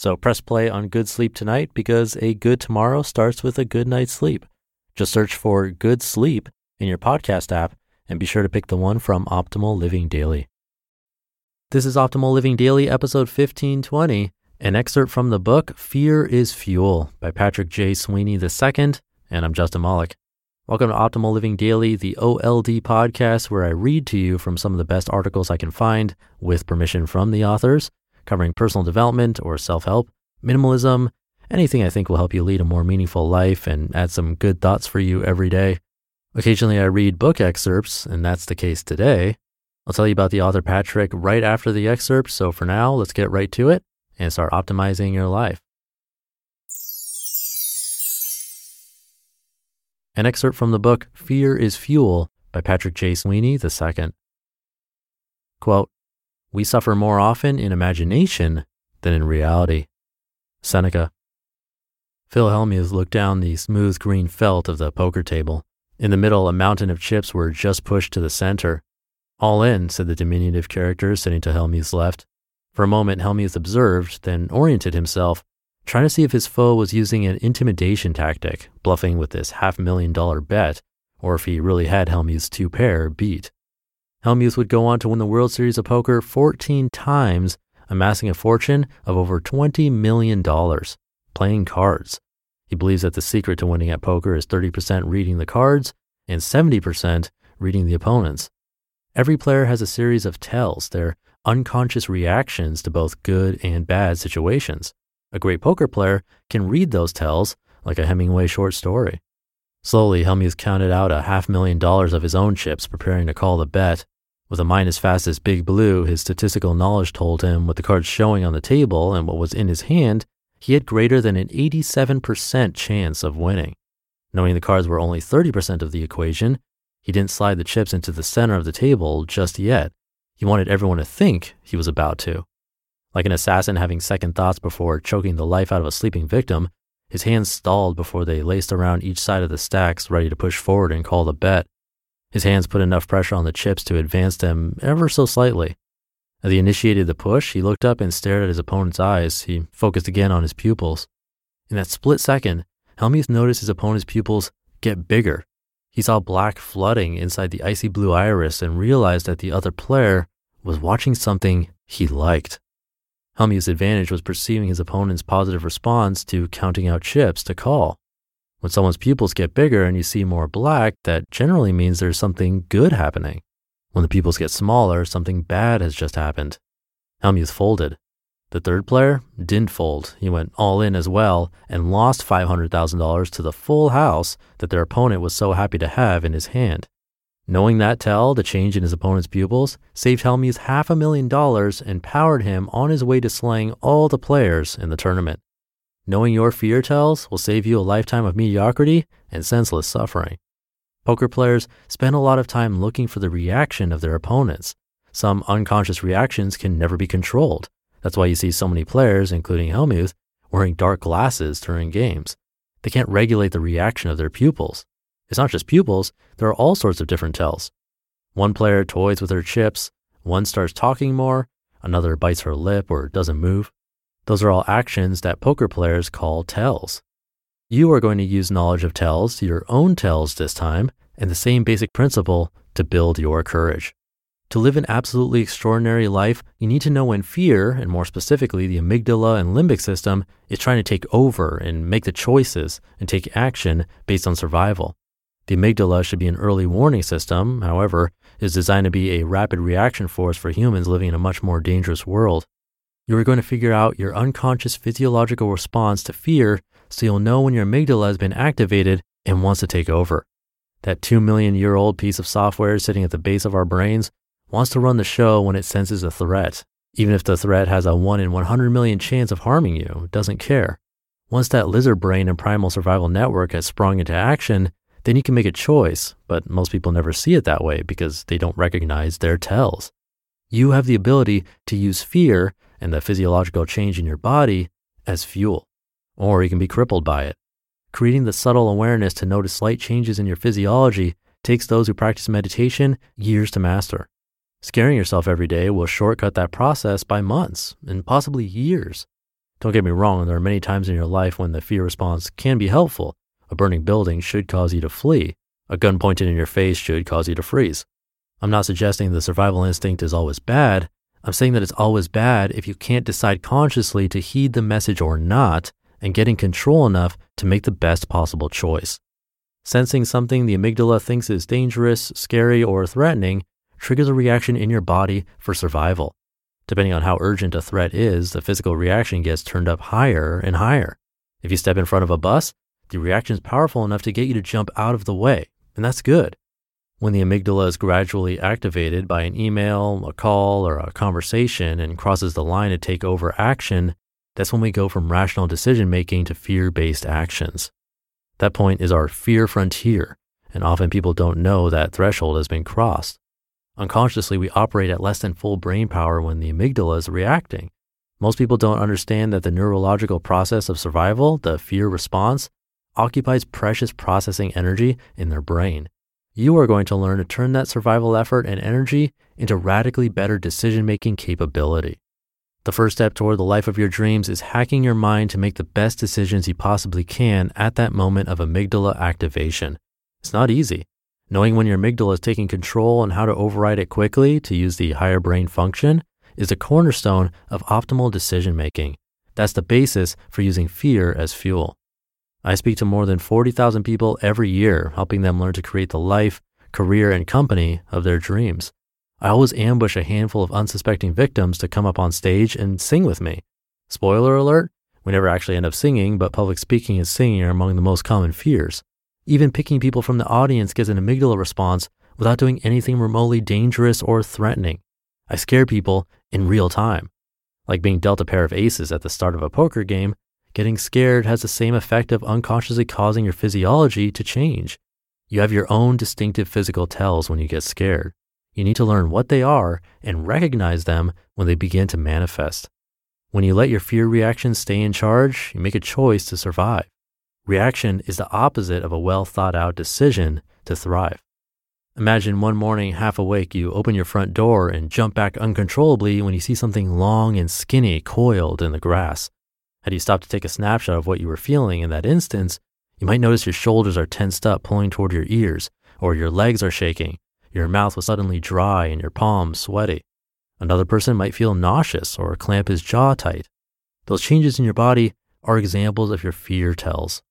So press play on Good Sleep tonight because a good tomorrow starts with a good night's sleep. Just search for Good Sleep in your podcast app and be sure to pick the one from Optimal Living Daily. This is Optimal Living Daily, episode 1520, an excerpt from the book Fear is Fuel by Patrick J. Sweeney II, and I'm Justin Malik. Welcome to Optimal Living Daily, the OLD podcast, where I read to you from some of the best articles I can find with permission from the authors covering personal development or self help, minimalism, anything I think will help you lead a more meaningful life and add some good thoughts for you every day. Occasionally, I read book excerpts, and that's the case today. I'll tell you about the author Patrick right after the excerpt. So for now, let's get right to it and start optimizing your life. An excerpt from the book Fear is Fuel by Patrick J. Sweeney II. Quote, we suffer more often in imagination than in reality. Seneca. Phil Hellmuth looked down the smooth green felt of the poker table. In the middle, a mountain of chips were just pushed to the center. All in, said the diminutive character sitting to Hellmuth's left. For a moment, Hellmuth observed, then oriented himself, trying to see if his foe was using an intimidation tactic, bluffing with this half million dollar bet, or if he really had Hellmuth's two pair beat. Hellmuth would go on to win the World Series of Poker 14 times, amassing a fortune of over $20 million playing cards. He believes that the secret to winning at poker is 30% reading the cards and 70% reading the opponents. Every player has a series of tells, their unconscious reactions to both good and bad situations. A great poker player can read those tells like a Hemingway short story. Slowly, Hellmuth counted out a half million dollars of his own chips, preparing to call the bet. With a mind as fast as Big Blue, his statistical knowledge told him with the cards showing on the table and what was in his hand, he had greater than an 87% chance of winning. Knowing the cards were only 30% of the equation, he didn't slide the chips into the center of the table just yet. He wanted everyone to think he was about to. Like an assassin having second thoughts before choking the life out of a sleeping victim, his hands stalled before they laced around each side of the stacks, ready to push forward and call the bet. His hands put enough pressure on the chips to advance them ever so slightly. As he initiated the push, he looked up and stared at his opponent's eyes. He focused again on his pupils. In that split second, Hellmuth noticed his opponent's pupils get bigger. He saw black flooding inside the icy blue iris and realized that the other player was watching something he liked. Hellmuth's advantage was perceiving his opponent's positive response to counting out chips to call. When someone's pupils get bigger and you see more black, that generally means there's something good happening. When the pupils get smaller, something bad has just happened. Hellmuth folded. The third player didn't fold. He went all in as well and lost $500,000 to the full house that their opponent was so happy to have in his hand. Knowing that tell, the change in his opponent's pupils, saved Hellmuth half a million dollars and powered him on his way to slaying all the players in the tournament. Knowing your fear tells will save you a lifetime of mediocrity and senseless suffering. Poker players spend a lot of time looking for the reaction of their opponents. Some unconscious reactions can never be controlled. That's why you see so many players, including Hellmuth, wearing dark glasses during games. They can't regulate the reaction of their pupils. It's not just pupils, there are all sorts of different tells. One player toys with her chips, one starts talking more, another bites her lip or doesn't move. Those are all actions that poker players call tells. You are going to use knowledge of tells, your own tells this time, and the same basic principle to build your courage. To live an absolutely extraordinary life, you need to know when fear, and more specifically the amygdala and limbic system, is trying to take over and make the choices and take action based on survival. The amygdala should be an early warning system, however, is designed to be a rapid reaction force for humans living in a much more dangerous world. You are going to figure out your unconscious physiological response to fear so you'll know when your amygdala has been activated and wants to take over. That 2 million year old piece of software sitting at the base of our brains wants to run the show when it senses a threat. Even if the threat has a 1 in 100 million chance of harming you, it doesn't care. Once that lizard brain and primal survival network has sprung into action, then you can make a choice, but most people never see it that way because they don't recognize their tells. You have the ability to use fear and the physiological change in your body as fuel, or you can be crippled by it. Creating the subtle awareness to notice slight changes in your physiology takes those who practice meditation years to master. Scaring yourself every day will shortcut that process by months and possibly years. Don't get me wrong, there are many times in your life when the fear response can be helpful. A burning building should cause you to flee. A gun pointed in your face should cause you to freeze. I'm not suggesting the survival instinct is always bad. I'm saying that it's always bad if you can't decide consciously to heed the message or not and getting control enough to make the best possible choice. Sensing something the amygdala thinks is dangerous, scary, or threatening triggers a reaction in your body for survival. Depending on how urgent a threat is, the physical reaction gets turned up higher and higher. If you step in front of a bus, the reaction is powerful enough to get you to jump out of the way, and that's good. When the amygdala is gradually activated by an email, a call, or a conversation and crosses the line to take over action, that's when we go from rational decision making to fear based actions. That point is our fear frontier, and often people don't know that threshold has been crossed. Unconsciously, we operate at less than full brain power when the amygdala is reacting. Most people don't understand that the neurological process of survival, the fear response, occupies precious processing energy in their brain. You are going to learn to turn that survival effort and energy into radically better decision making capability. The first step toward the life of your dreams is hacking your mind to make the best decisions you possibly can at that moment of amygdala activation. It's not easy. Knowing when your amygdala is taking control and how to override it quickly to use the higher brain function is a cornerstone of optimal decision making. That's the basis for using fear as fuel. I speak to more than 40,000 people every year, helping them learn to create the life, career, and company of their dreams. I always ambush a handful of unsuspecting victims to come up on stage and sing with me. Spoiler alert, we never actually end up singing, but public speaking and singing are among the most common fears. Even picking people from the audience gives an amygdala response without doing anything remotely dangerous or threatening. I scare people in real time. Like being dealt a pair of aces at the start of a poker game, getting scared has the same effect of unconsciously causing your physiology to change. You have your own distinctive physical tells when you get scared. You need to learn what they are and recognize them when they begin to manifest. When you let your fear reactions stay in charge, you make a choice to survive. Reaction is the opposite of a well thought out decision to thrive. Imagine one morning, half awake, you open your front door and jump back uncontrollably when you see something long and skinny coiled in the grass. Had you stopped to take a snapshot of what you were feeling in that instance, you might notice your shoulders are tensed up, pulling toward your ears, or your legs are shaking, your mouth was suddenly dry, and your palms sweaty. Another person might feel nauseous or clamp his jaw tight. Those changes in your body are examples of your fear tells.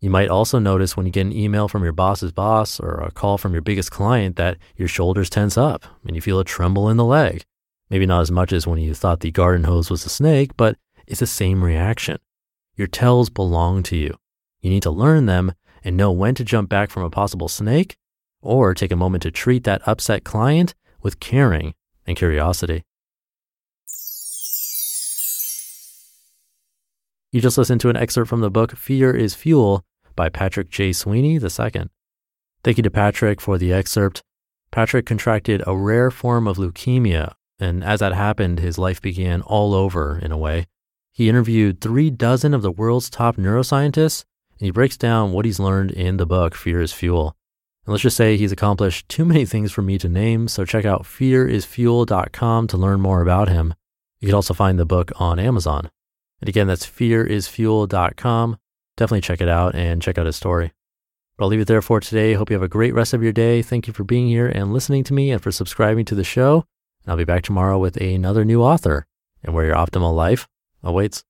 You might also notice when you get an email from your boss's boss or a call from your biggest client that your shoulders tense up and you feel a tremble in the leg. Maybe not as much as when you thought the garden hose was a snake, but it's the same reaction. Your tells belong to you. You need to learn them and know when to jump back from a possible snake or take a moment to treat that upset client with caring and curiosity. You just listened to an excerpt from the book Fear is Fuel by Patrick J. Sweeney II. Thank you to Patrick for the excerpt. Patrick contracted a rare form of leukemia, and as that happened, his life began all over in a way. He interviewed three dozen of the world's top neuroscientists, and he breaks down what he's learned in the book, Fear is Fuel. And let's just say he's accomplished too many things for me to name, so check out fearisfuel.com to learn more about him. You can also find the book on Amazon. And again, that's fearisfuel.com. Definitely check it out and check out his story. But I'll leave it there for today. Hope you have a great rest of your day. Thank you for being here and listening to me and for subscribing to the show. And I'll be back tomorrow with another new author and where your optimal life awaits.